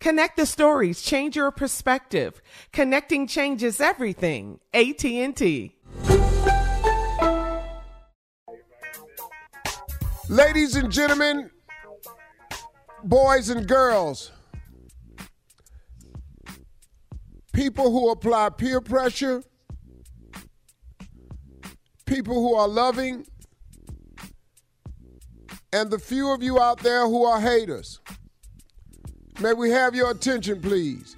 Connect the stories, change your perspective. Connecting changes everything. AT&T. Ladies and gentlemen, boys and girls, people who apply peer pressure, people who are loving, and the few of you out there who are haters. May we have your attention, please?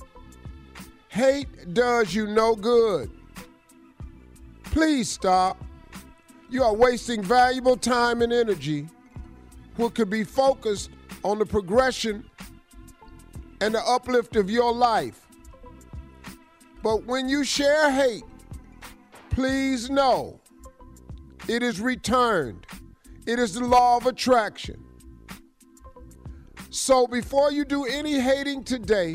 Hate does you no good. Please stop. You are wasting valuable time and energy what could be focused on the progression and the uplift of your life. But when you share hate, please know it is returned. It is the law of attraction. So before you do any hating today,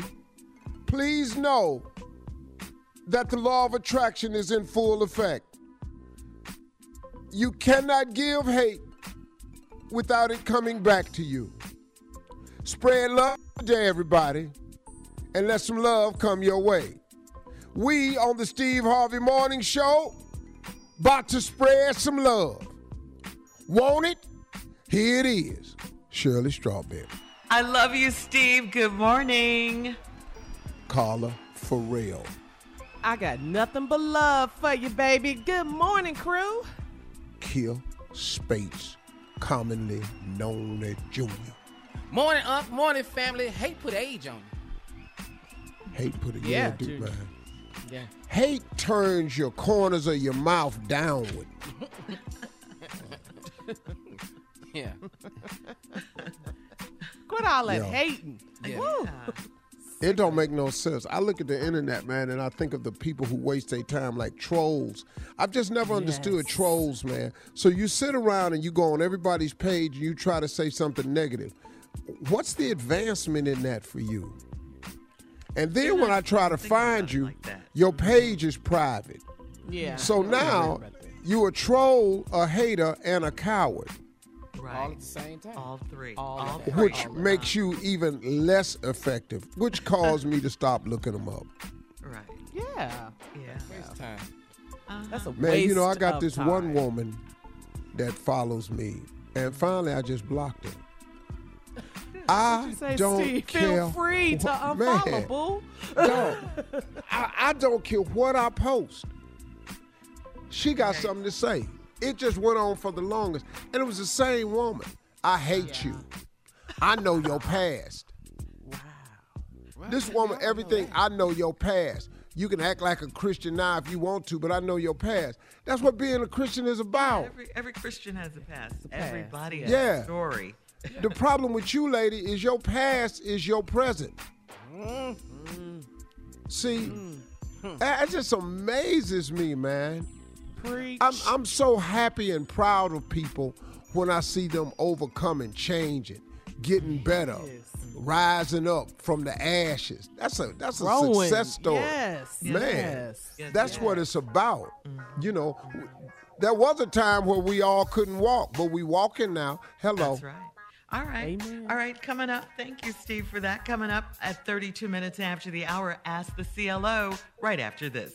please know that the law of attraction is in full effect. You cannot give hate without it coming back to you. Spread love today, everybody, and let some love come your way. We on the Steve Harvey Morning Show about to spread some love. Want it? Here it is. Shirley Strawberry. I love you, Steve. Good morning. Carla Ferrell. I got nothing but love for you, baby. Good morning, crew. Kier Spates, commonly known as Junior. Morning, Unc. Morning, family. Hate put age on me. Hate put a Yeah, yeah, dude, dude. man. Yeah. Hate turns your corners of your mouth downward. Yeah. Quit all that Yeah. hating. Yeah. Woo. It don't make no sense. I look at the internet, man, and I think of the people who waste their time like trolls. I've just never understood trolls, man. So you sit around and you go on everybody's page and you try to say something negative. What's the advancement in that for you? And then when I try to find you, your page is private. Yeah. So now you're a troll, a hater, and a coward. Right. All at the same time. All three. All All three. which makes you even less effective, which caused me to stop looking them up. Right. Yeah. Yeah. FaceTime. Uh-huh. That's a Man, you know, I got of this one woman that follows me, and finally I just blocked her. I say, don't Steve, care. feel free to unfollow, Man, boo. dog, I, I don't care what I post. She got something to say. It just went on for the longest, and it was the same woman. I hate you. I know your past. Wow. This woman, everything, I know your past. You can act like a Christian now if you want to, but I know your past. That's what being a Christian is about. Every, every Christian has a past. past, Everybody has yeah. a story. The problem with you, lady, is your past is your present. Mm-hmm. See, mm-hmm. that just amazes me, man. Preach. I'm, I'm so happy and proud of people when I see them overcoming, changing, getting better, rising up from the ashes. That's a that's a Growing. success story. Yes. Man, Yes. Yes, that's what it's about. You know, w- there was a time where we all couldn't walk, but we walking now. Hello. That's right. All right. Amen. All right. Coming up. Thank you, Steve, for that. Coming up at 32 minutes after the hour, Ask the CLO right after this.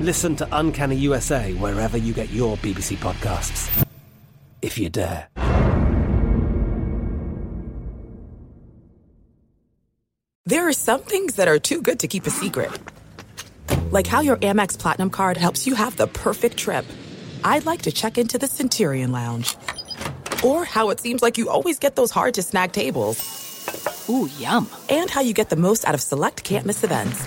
Listen to Uncanny USA wherever you get your BBC podcasts, if you dare. There are some things that are too good to keep a secret. Like how your Amex Platinum card helps you have the perfect trip. I'd like to check into the Centurion Lounge. Or how it seems like you always get those hard to snag tables. Ooh, yum. And how you get the most out of select can't miss events.